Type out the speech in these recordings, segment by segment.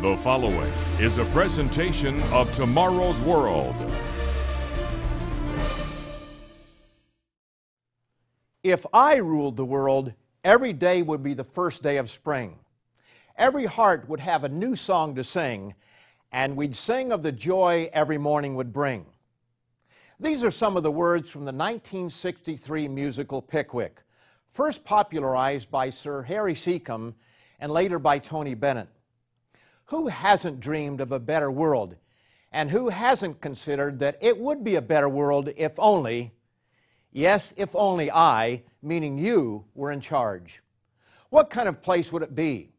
The following is a presentation of Tomorrow's World. If I ruled the world, every day would be the first day of spring. Every heart would have a new song to sing, and we'd sing of the joy every morning would bring. These are some of the words from the 1963 musical Pickwick, first popularized by Sir Harry Secombe and later by Tony Bennett. Who hasn't dreamed of a better world? And who hasn't considered that it would be a better world if only, yes, if only I, meaning you, were in charge? What kind of place would it be?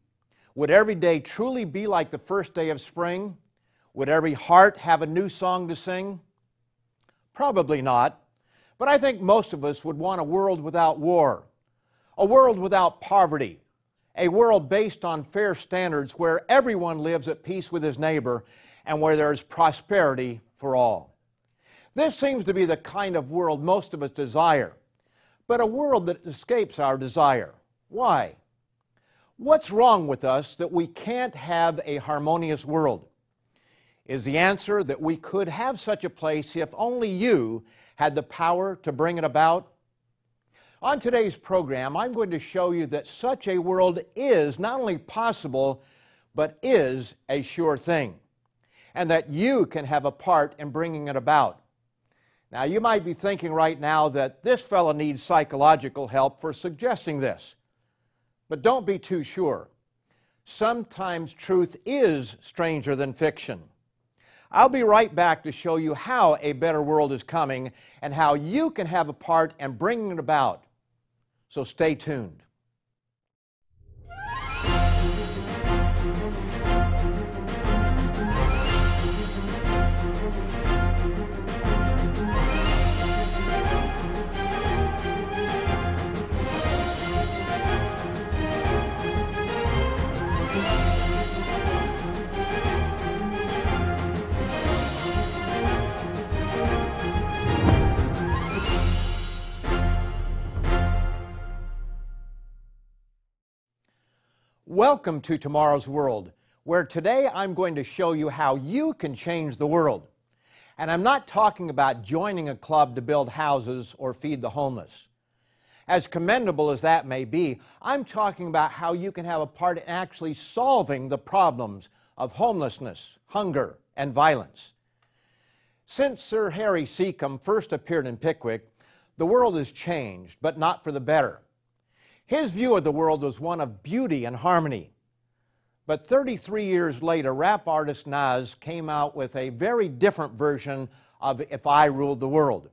Would every day truly be like the first day of spring? Would every heart have a new song to sing? Probably not. But I think most of us would want a world without war, a world without poverty, a world based on fair standards where everyone lives at peace with his neighbor and where there is prosperity for all. This seems to be the kind of world most of us desire, but a world that escapes our desire. Why? What's wrong with us that we can't have a harmonious world? Is the answer that we could have such a place if only you had the power to bring it about? On today's program, I'm going to show you that such a world is not only possible, but is a sure thing, and that you can have a part in bringing it about. Now, you might be thinking right now that this fellow needs psychological help for suggesting this, but don't be too sure. Sometimes truth is stranger than fiction. I'll be right back to show you how a better world is coming and how you can have a part in bringing it about. So stay tuned. Welcome to Tomorrow's World, where today I'm going to show you how you can change the world. And I'm not talking about joining a club to build houses or feed the homeless. As commendable as that may be, I'm talking about how you can have a part in actually solving the problems of homelessness, hunger, and violence. Since Sir Harry Secombe first appeared in Pickwick, the world has changed, but not for the better. His view of the world was one of beauty and harmony. But 33 years later, rap artist Nas came out with a very different version of If I Ruled the World.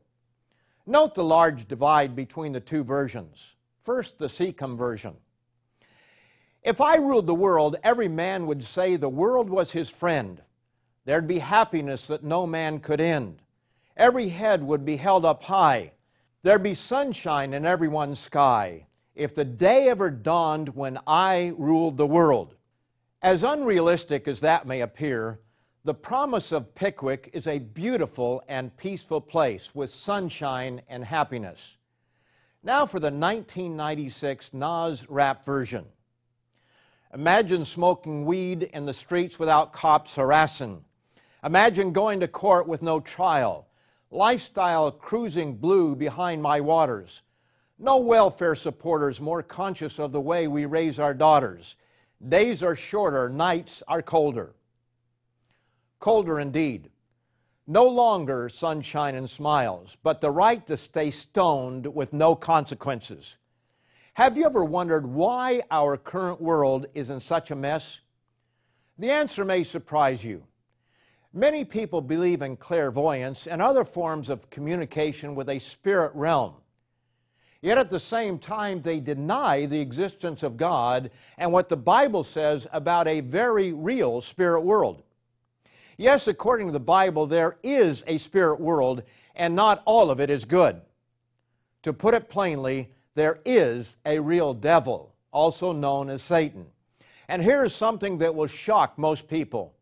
Note the large divide between the two versions. First, the Secombe version. If I ruled the world, every man would say the world was his friend. There'd be happiness that no man could end. Every head would be held up high. There'd be sunshine in everyone's sky if the day ever dawned when I ruled the world. As unrealistic as that may appear, the promise of Pickwick is a beautiful and peaceful place with sunshine and happiness. Now for the 1996 Nas rap version. Imagine smoking weed in the streets without cops harassing. Imagine going to court with no trial. Lifestyle cruising blue behind my waters. No welfare supporters more conscious of the way we raise our daughters. Days are shorter, nights are colder. Colder indeed. No longer sunshine and smiles, but the right to stay stoned with no consequences. Have you ever wondered why our current world is in such a mess? The answer may surprise you. Many people believe in clairvoyance and other forms of communication with a spirit realm. Yet at the same time, they deny the existence of God and what the Bible says about a very real spirit world. Yes, according to the Bible, there is a spirit world, and not all of it is good. To put it plainly, there is a real devil, also known as Satan. And here's something that will shock most people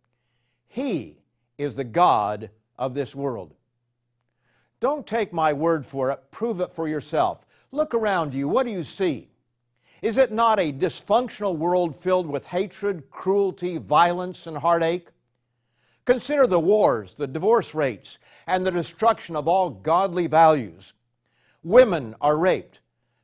He is the God of this world. Don't take my word for it, prove it for yourself. Look around you. What do you see? Is it not a dysfunctional world filled with hatred, cruelty, violence, and heartache? Consider the wars, the divorce rates, and the destruction of all godly values. Women are raped,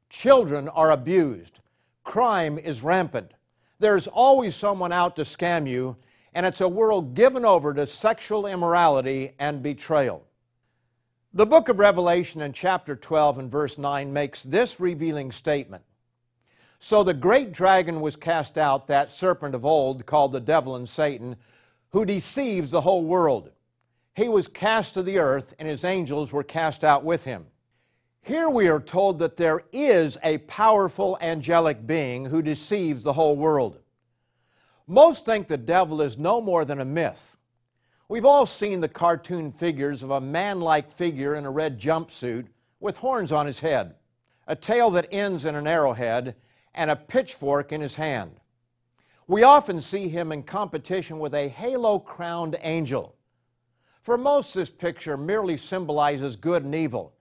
children are abused, crime is rampant. There's always someone out to scam you, and it's a world given over to sexual immorality and betrayal. The book of Revelation in chapter 12 and verse 9 makes this revealing statement So the great dragon was cast out, that serpent of old, called the devil and Satan who deceives the whole world. He was cast to the earth, and his angels were cast out with him. Here we are told that there is a powerful angelic being who deceives the whole world. Most think the devil is no more than a myth. We've all seen the cartoon figures of a man like figure in a red jumpsuit with horns on his head, a tail that ends in an arrowhead, and a pitchfork in his hand. We often see him in competition with a halo crowned angel. For most, this picture merely symbolizes good and evil,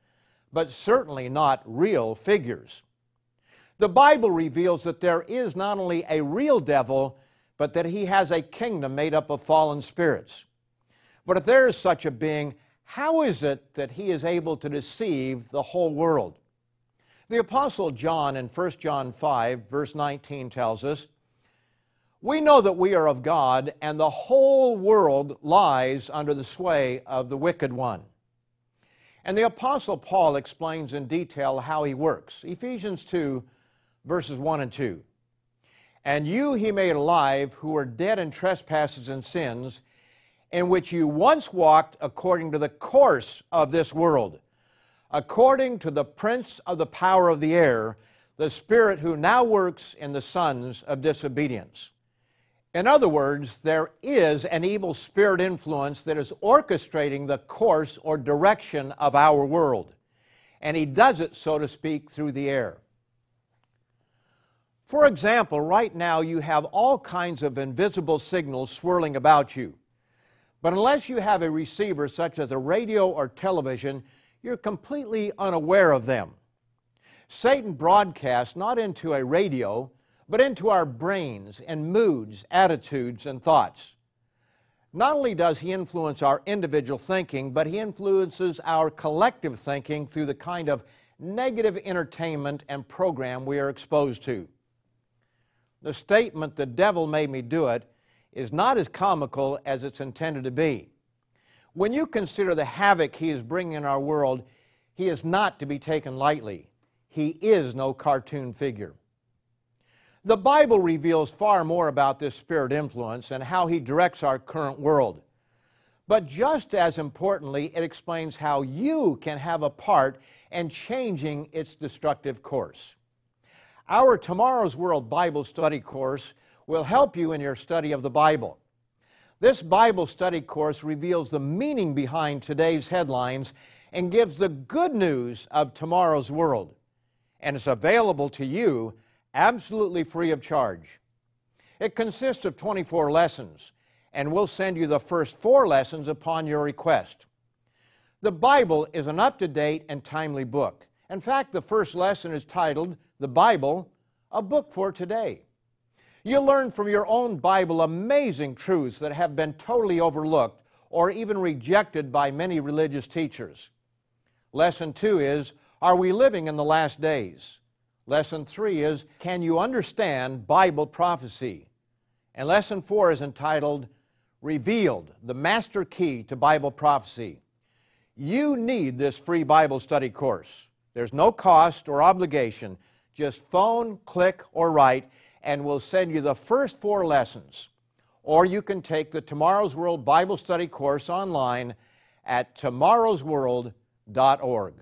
but certainly not real figures. The Bible reveals that there is not only a real devil, but that he has a kingdom made up of fallen spirits. But if there is such a being, how is it that he is able to deceive the whole world? The Apostle John in 1 John 5, verse 19 tells us, we know that we are of God, and the whole world lies under the sway of the wicked one. And the Apostle Paul explains in detail how he works. Ephesians 2, verses 1 and 2. And you he made alive who were dead in trespasses and sins, in which you once walked according to the course of this world, according to the prince of the power of the air, the spirit who now works in the sons of disobedience in other words, there is an evil spirit influence that is orchestrating the course or direction of our world. And he does it, so to speak, through the air. For example, right now you have all kinds of invisible signals swirling about you. But unless you have a receiver such as a radio or television, you're completely unaware of them. Satan broadcasts not into a radio, but into our brains and moods, attitudes, and thoughts. Not only does he influence our individual thinking, but he influences our collective thinking through the kind of negative entertainment and program we are exposed to. The statement, the devil made me do it, is not as comical as it's intended to be. When you consider the havoc he is bringing in our world, he is not to be taken lightly. He is no cartoon figure. The Bible reveals far more about this spirit influence and how he directs our current world. But just as importantly, it explains how you can have a part in changing its destructive course. Our Tomorrow's World Bible Study course will help you in your study of the Bible. This Bible study course reveals the meaning behind today's headlines and gives the good news of tomorrow's world. And it's available to you absolutely free of charge. It consists of 24 lessons, and we'll send you the first four lessons upon your request. The Bible is an up to date and timely book. In fact, the first lesson is titled The Bible, a Book for Today. You'll learn from your own Bible amazing truths that have been totally overlooked or even rejected by many religious teachers. Lesson two is Are we living in the last days? Lesson three is Can you understand Bible prophecy? And lesson four is entitled Revealed, the Master Key to Bible Prophecy. You need this free Bible study course. There's no cost or obligation. Just phone, click, or write, and we'll send you the first four lessons. Or you can take the Tomorrow's World Bible Study course online at tomorrowsworld.org.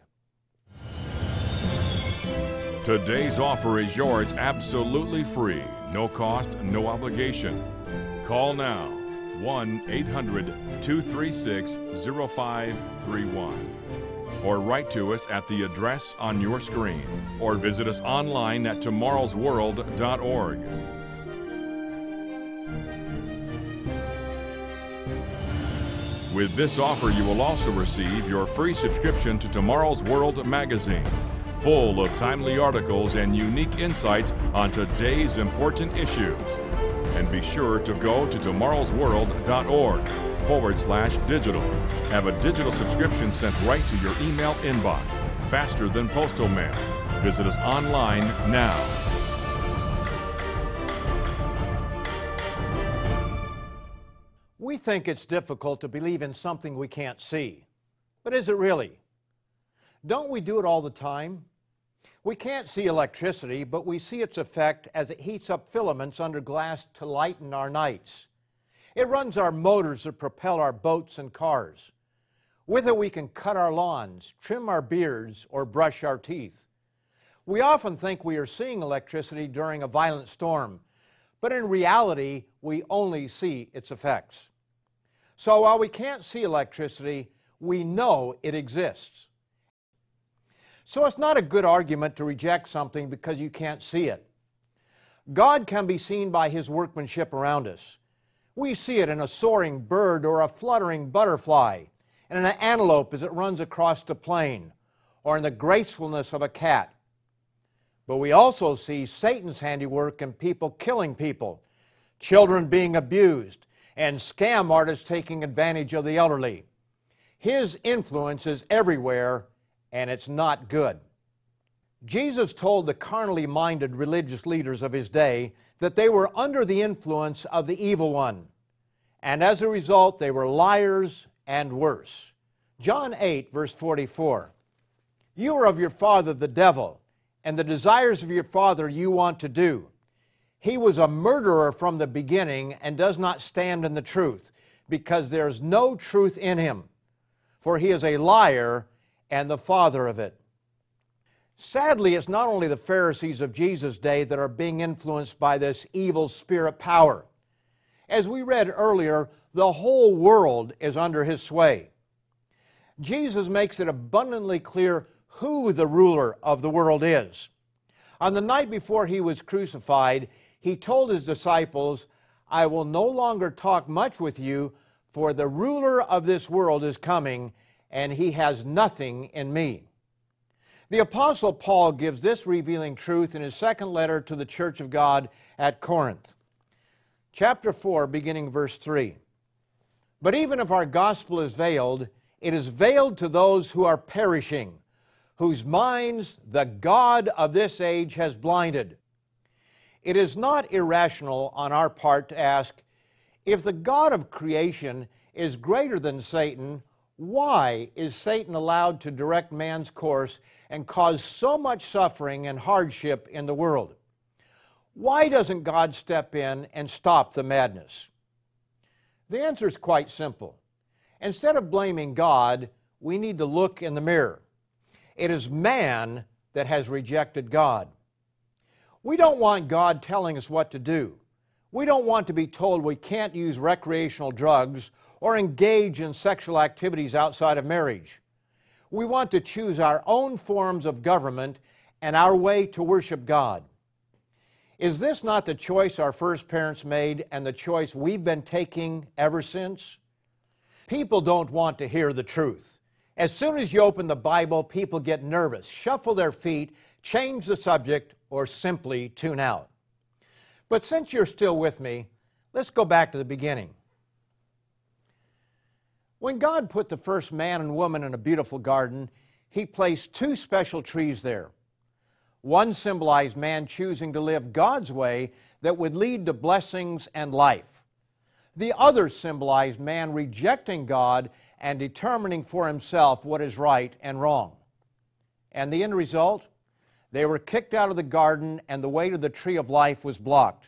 Today's offer is yours absolutely free, no cost, no obligation. Call now 1 800 236 0531 or write to us at the address on your screen or visit us online at tomorrowsworld.org. With this offer, you will also receive your free subscription to Tomorrow's World magazine full of timely articles and unique insights on today's important issues. And be sure to go to tomorrowsworld.org forward slash digital. Have a digital subscription sent right to your email inbox, faster than postal mail. Visit us online now. We think it's difficult to believe in something we can't see. But is it really? Don't we do it all the time? We can't see electricity, but we see its effect as it heats up filaments under glass to lighten our nights. It runs our motors that propel our boats and cars. With it, we can cut our lawns, trim our beards, or brush our teeth. We often think we are seeing electricity during a violent storm, but in reality, we only see its effects. So while we can't see electricity, we know it exists. So it's not a good argument to reject something because you can't see it. God can be seen by His workmanship around us. We see it in a soaring bird or a fluttering butterfly, in an antelope as it runs across the plain, or in the gracefulness of a cat. But we also see Satan's handiwork in people killing people, children being abused, and scam artists taking advantage of the elderly. His influence is everywhere, and it's not good. Jesus told the carnally minded religious leaders of his day that they were under the influence of the evil one, and as a result, they were liars and worse. John 8, verse 44 You are of your father, the devil, and the desires of your father you want to do. He was a murderer from the beginning and does not stand in the truth, because there is no truth in him. For he is a liar and the father of it. Sadly, it's not only the Pharisees of Jesus' day that are being influenced by this evil spirit power. As we read earlier, the whole world is under his sway. Jesus makes it abundantly clear who the ruler of the world is. On the night before he was crucified, he told his disciples, I will no longer talk much with you, for the ruler of this world is coming, and he has nothing in me. The Apostle Paul gives this revealing truth in his second letter to the church of God at Corinth. Chapter 4, beginning verse 3. But even if our gospel is veiled, it is veiled to those who are perishing, whose minds the God of this age has blinded it is not irrational on our part to ask if the God of creation is greater than Satan, why is Satan allowed to direct man's course and cause so much suffering and hardship in the world? Why doesn't God step in and stop the madness? The answer is quite simple. Instead of blaming God, we need to look in the mirror. It is man that has rejected God. We don't want God telling us what to do. We don't want to be told we can't use recreational drugs or engage in sexual activities outside of marriage. We want to choose our own forms of government and our way to worship God. Is this not the choice our first parents made and the choice we've been taking ever since? People don't want to hear the truth. As soon as you open the Bible, people get nervous, shuffle their feet, change the subject, or simply tune out. But since you're still with me, let's go back to the beginning. When God put the first man and woman in a beautiful garden, He placed two special trees there. One symbolized man choosing to live God's way that would lead to blessings and life. The other symbolized man rejecting God and determining for himself what is right and wrong. And the end result? They were kicked out of the garden, and the way to the tree of life was blocked.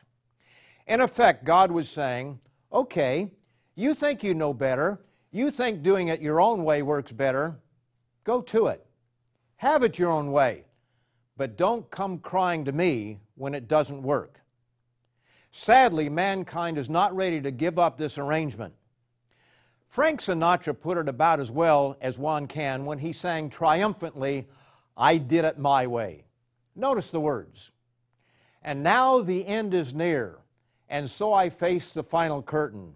In effect, God was saying, Okay, you think you know better. You think doing it your own way works better. Go to it. Have it your own way. But don't come crying to me when it doesn't work. Sadly, mankind is not ready to give up this arrangement. Frank Sinatra put it about as well as one can when he sang triumphantly, I did it my way. Notice the words. And now the end is near, and so I face the final curtain.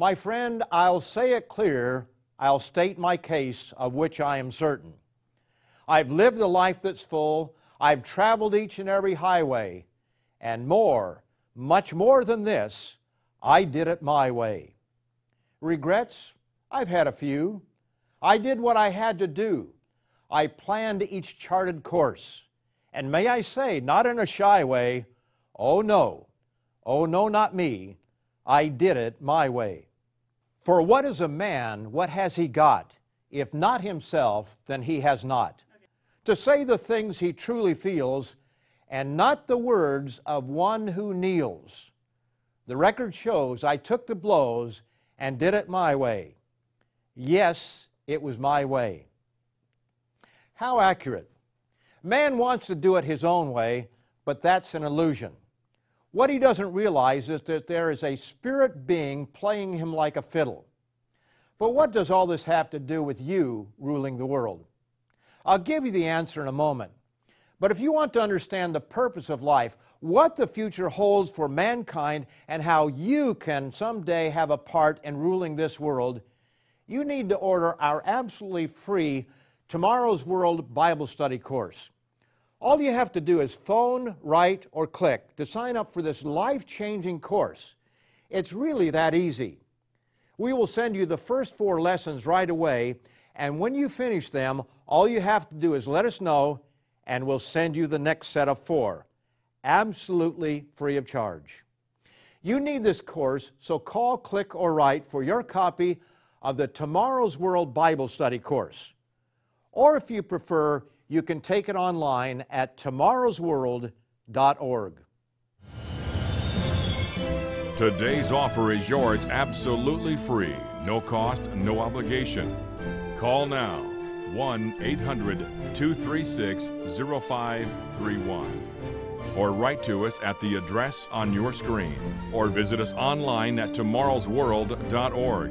My friend, I'll say it clear, I'll state my case, of which I am certain. I've lived a life that's full. I've traveled each and every highway. And more, much more than this, I did it my way. Regrets? I've had a few. I did what I had to do. I planned each charted course. And may I say, not in a shy way, oh no, oh no, not me. I did it my way. For what is a man? What has he got? If not himself, then he has not. Okay. To say the things he truly feels, and not the words of one who kneels. The record shows I took the blows and did it my way. Yes, it was my way. How accurate. Man wants to do it his own way, but that's an illusion. What he doesn't realize is that there is a spirit being playing him like a fiddle. But what does all this have to do with you ruling the world? I'll give you the answer in a moment. But if you want to understand the purpose of life, what the future holds for mankind, and how you can someday have a part in ruling this world, you need to order our absolutely free Tomorrow's World Bible Study course. All you have to do is phone, write, or click to sign up for this life changing course. It's really that easy. We will send you the first four lessons right away, and when you finish them, all you have to do is let us know, and we'll send you the next set of four, absolutely free of charge. You need this course, so call, click, or write for your copy of the Tomorrow's World Bible Study course. Or if you prefer, you can take it online at tomorrowsworld.org. Today's offer is yours absolutely free, no cost, no obligation. Call now 1 800 236 0531 or write to us at the address on your screen or visit us online at tomorrowsworld.org.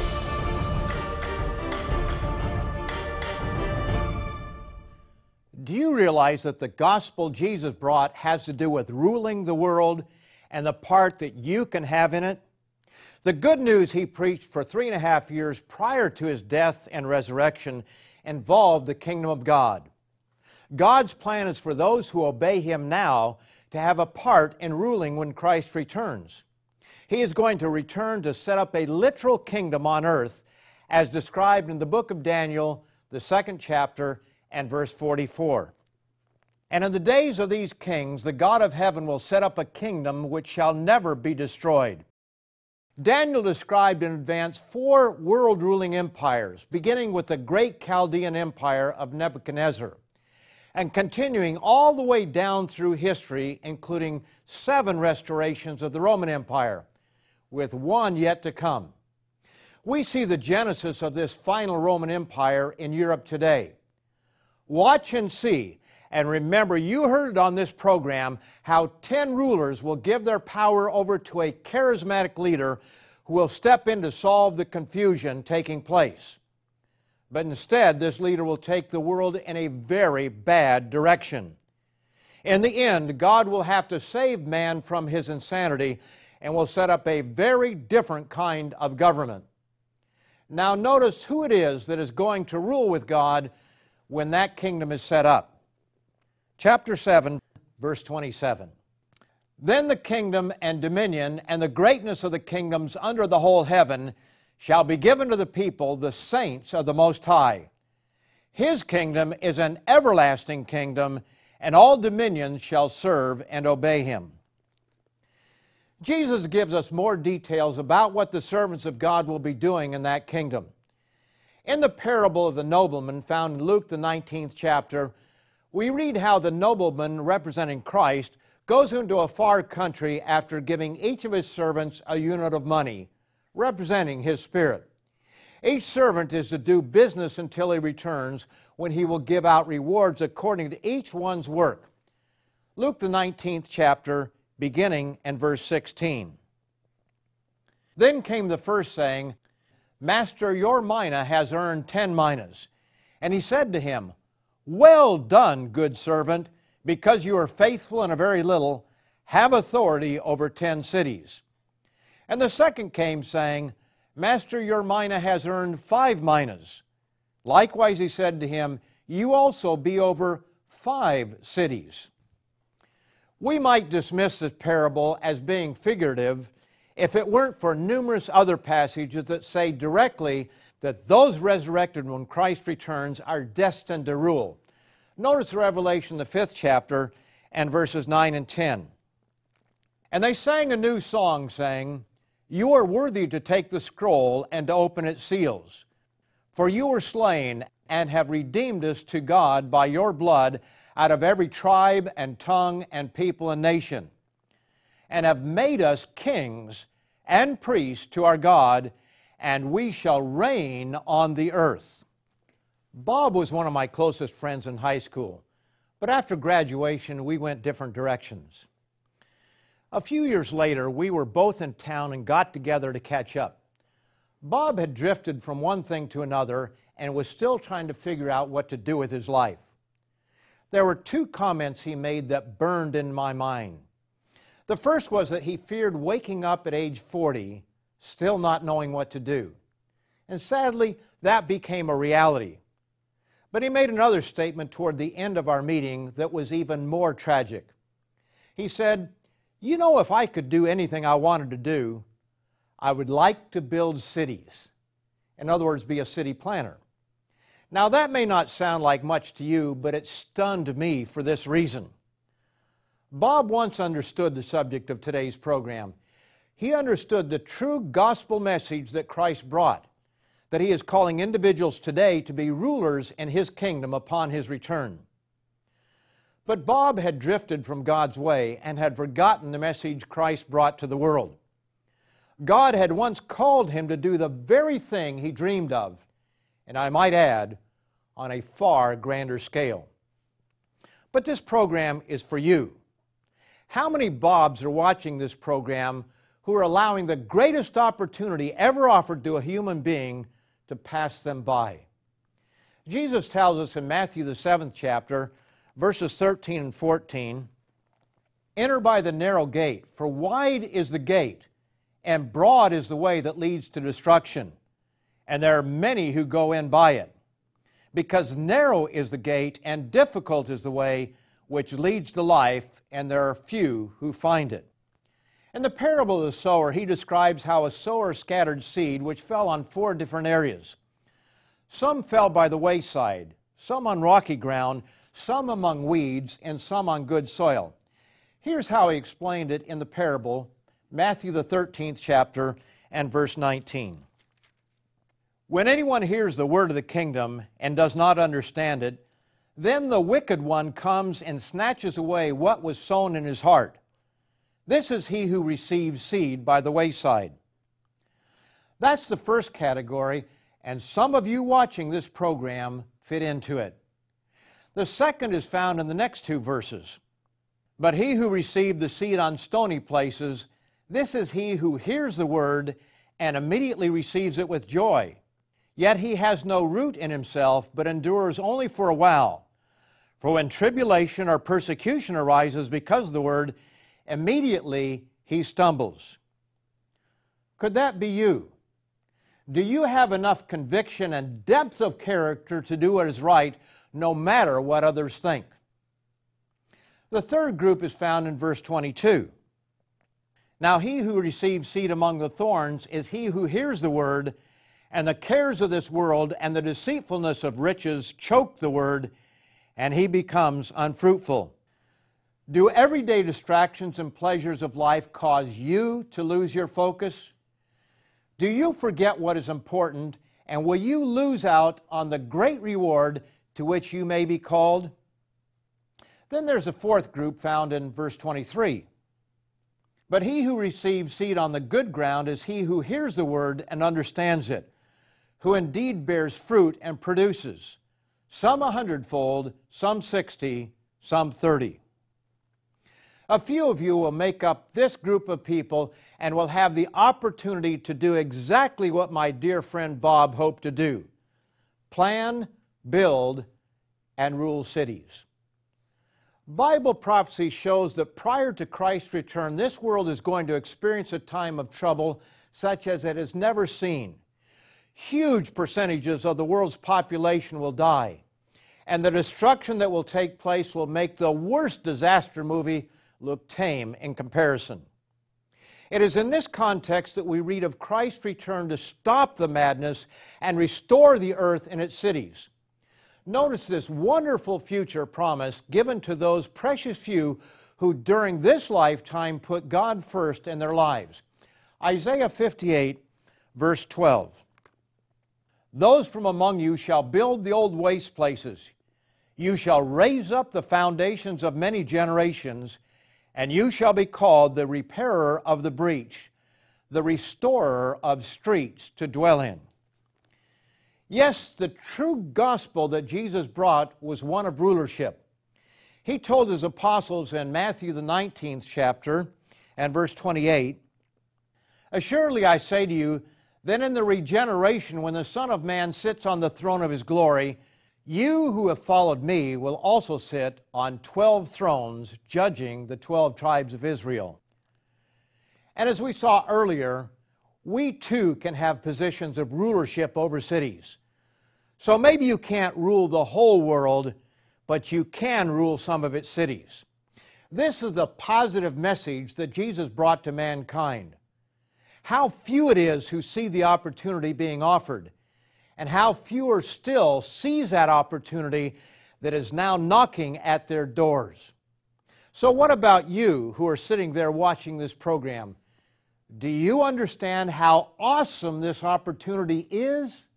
Realize that the gospel Jesus brought has to do with ruling the world and the part that you can have in it? The good news he preached for three and a half years prior to his death and resurrection involved the kingdom of God. God's plan is for those who obey him now to have a part in ruling when Christ returns. He is going to return to set up a literal kingdom on earth as described in the book of Daniel, the second chapter and verse 44. And in the days of these kings, the God of heaven will set up a kingdom which shall never be destroyed. Daniel described in advance four world ruling empires, beginning with the great Chaldean empire of Nebuchadnezzar, and continuing all the way down through history, including seven restorations of the Roman Empire, with one yet to come. We see the genesis of this final Roman Empire in Europe today. Watch and see. And remember, you heard on this program how 10 rulers will give their power over to a charismatic leader who will step in to solve the confusion taking place. But instead, this leader will take the world in a very bad direction. In the end, God will have to save man from his insanity and will set up a very different kind of government. Now, notice who it is that is going to rule with God when that kingdom is set up. Chapter 7, verse 27. Then the kingdom and dominion and the greatness of the kingdoms under the whole heaven shall be given to the people, the saints of the Most High. His kingdom is an everlasting kingdom, and all dominions shall serve and obey him. Jesus gives us more details about what the servants of God will be doing in that kingdom. In the parable of the nobleman found in Luke, the 19th chapter, we read how the nobleman representing Christ goes into a far country after giving each of his servants a unit of money, representing his spirit. Each servant is to do business until he returns, when he will give out rewards according to each one's work. Luke, the 19th chapter, beginning and verse 16. Then came the first saying, Master, your mina has earned ten minas. And he said to him, Well done, good servant, because you are faithful in a very little, have authority over ten cities. And the second came, saying, Master, your mina has earned five minas. Likewise, he said to him, You also be over five cities. We might dismiss this parable as being figurative if it weren't for numerous other passages that say directly that those resurrected when Christ returns are destined to rule. Notice Revelation, the fifth chapter, and verses 9 and 10. And they sang a new song, saying, You are worthy to take the scroll and to open its seals. For you were slain and have redeemed us to God by your blood out of every tribe and tongue and people and nation and have made us kings and priests to our God, and we shall reign on the earth. Bob was one of my closest friends in high school, but after graduation, we went different directions. A few years later, we were both in town and got together to catch up. Bob had drifted from one thing to another and was still trying to figure out what to do with his life. There were two comments he made that burned in my mind. The first was that he feared waking up at age 40, still not knowing what to do. And sadly, that became a reality. But he made another statement toward the end of our meeting that was even more tragic. He said, You know, if I could do anything I wanted to do, I would like to build cities. In other words, be a city planner. Now, that may not sound like much to you, but it stunned me for this reason. Bob once understood the subject of today's program. He understood the true gospel message that Christ brought, that he is calling individuals today to be rulers in his kingdom upon his return. But Bob had drifted from God's way and had forgotten the message Christ brought to the world. God had once called him to do the very thing he dreamed of, and I might add, on a far grander scale. But this program is for you. How many Bobs are watching this program who are allowing the greatest opportunity ever offered to a human being to pass them by? Jesus tells us in Matthew, the seventh chapter, verses 13 and 14 Enter by the narrow gate, for wide is the gate, and broad is the way that leads to destruction, and there are many who go in by it. Because narrow is the gate, and difficult is the way which leads to life, and there are few who find it. In the parable of the sower, he describes how a sower scattered seed which fell on four different areas. Some fell by the wayside, some on rocky ground, some among weeds, and some on good soil. Here's how he explained it in the parable, Matthew the 13th chapter and verse 19. When anyone hears the word of the kingdom and does not understand it, then the wicked one comes and snatches away what was sown in his heart. This is he who receives seed by the wayside. That's the first category, and some of you watching this program fit into it. The second is found in the next two verses. But he who received the seed on stony places, this is he who hears the word and immediately receives it with joy. Yet he has no root in himself, but endures only for a while. For when tribulation or persecution arises because of the word, immediately he stumbles. Could that be you? Do you have enough conviction and depth of character to do what is right no matter what others think? The third group is found in verse 22. Now, he who receives seed among the thorns is he who hears the word, and the cares of this world and the deceitfulness of riches choke the word, and he becomes unfruitful. Do everyday distractions and pleasures of life cause you to lose your focus? Do you forget what is important, and will you lose out on the great reward to which you may be called? Then there's a fourth group found in verse 23. But he who receives seed on the good ground is he who hears the word and understands it, who indeed bears fruit and produces, some a hundredfold, some sixty, some thirty. A few of you will make up this group of people and will have the opportunity to do exactly what my dear friend Bob hoped to do plan, build, and rule cities. Bible prophecy shows that prior to Christ's return, this world is going to experience a time of trouble such as it has never seen. Huge percentages of the world's population will die, and the destruction that will take place will make the worst disaster movie look tame in comparison. It is in this context that we read of Christ's return to stop the madness and restore the earth and its cities. Notice this wonderful future promise given to those precious few who during this lifetime put God first in their lives. Isaiah 58, verse 12. Those from among you shall build the old waste places. You shall raise up the foundations of many generations, and you shall be called the repairer of the breach, the restorer of streets to dwell in. Yes, the true gospel that Jesus brought was one of rulership. He told his apostles in Matthew, the 19th chapter, and verse 28 Assuredly I say to you, then in the regeneration, when the Son of Man sits on the throne of his glory, you who have followed me will also sit on 12 thrones, judging the 12 tribes of Israel. And as we saw earlier, we too can have positions of rulership over cities. So maybe you can't rule the whole world, but you can rule some of its cities. This is the positive message that Jesus brought to mankind. How few it is who see the opportunity being offered, and how fewer still seize that opportunity that is now knocking at their doors. So, what about you who are sitting there watching this program? Do you understand how awesome this opportunity is?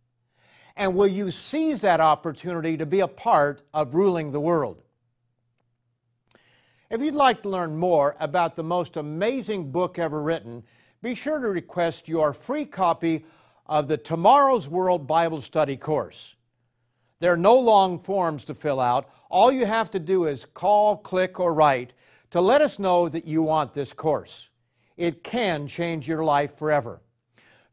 And will you seize that opportunity to be a part of ruling the world? If you'd like to learn more about the most amazing book ever written, be sure to request your free copy of the Tomorrow's World Bible Study course. There are no long forms to fill out. All you have to do is call, click, or write to let us know that you want this course. It can change your life forever.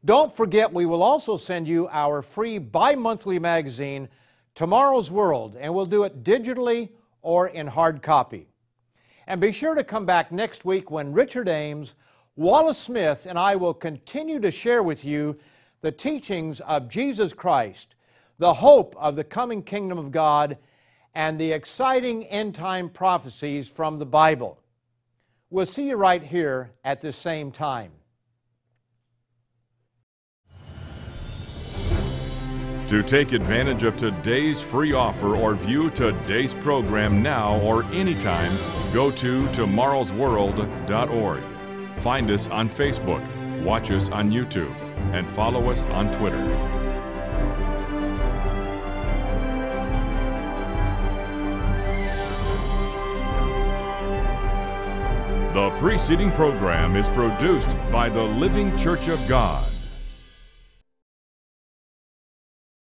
Don't forget, we will also send you our free bi monthly magazine, Tomorrow's World, and we'll do it digitally or in hard copy. And be sure to come back next week when Richard Ames, Wallace Smith, and I will continue to share with you the teachings of Jesus Christ, the hope of the coming kingdom of God, and the exciting end time prophecies from the Bible. We'll see you right here at the same time. To take advantage of today's free offer or view today's program now or anytime, go to tomorrowsworld.org. Find us on Facebook, watch us on YouTube, and follow us on Twitter. The preceding program is produced by the Living Church of God.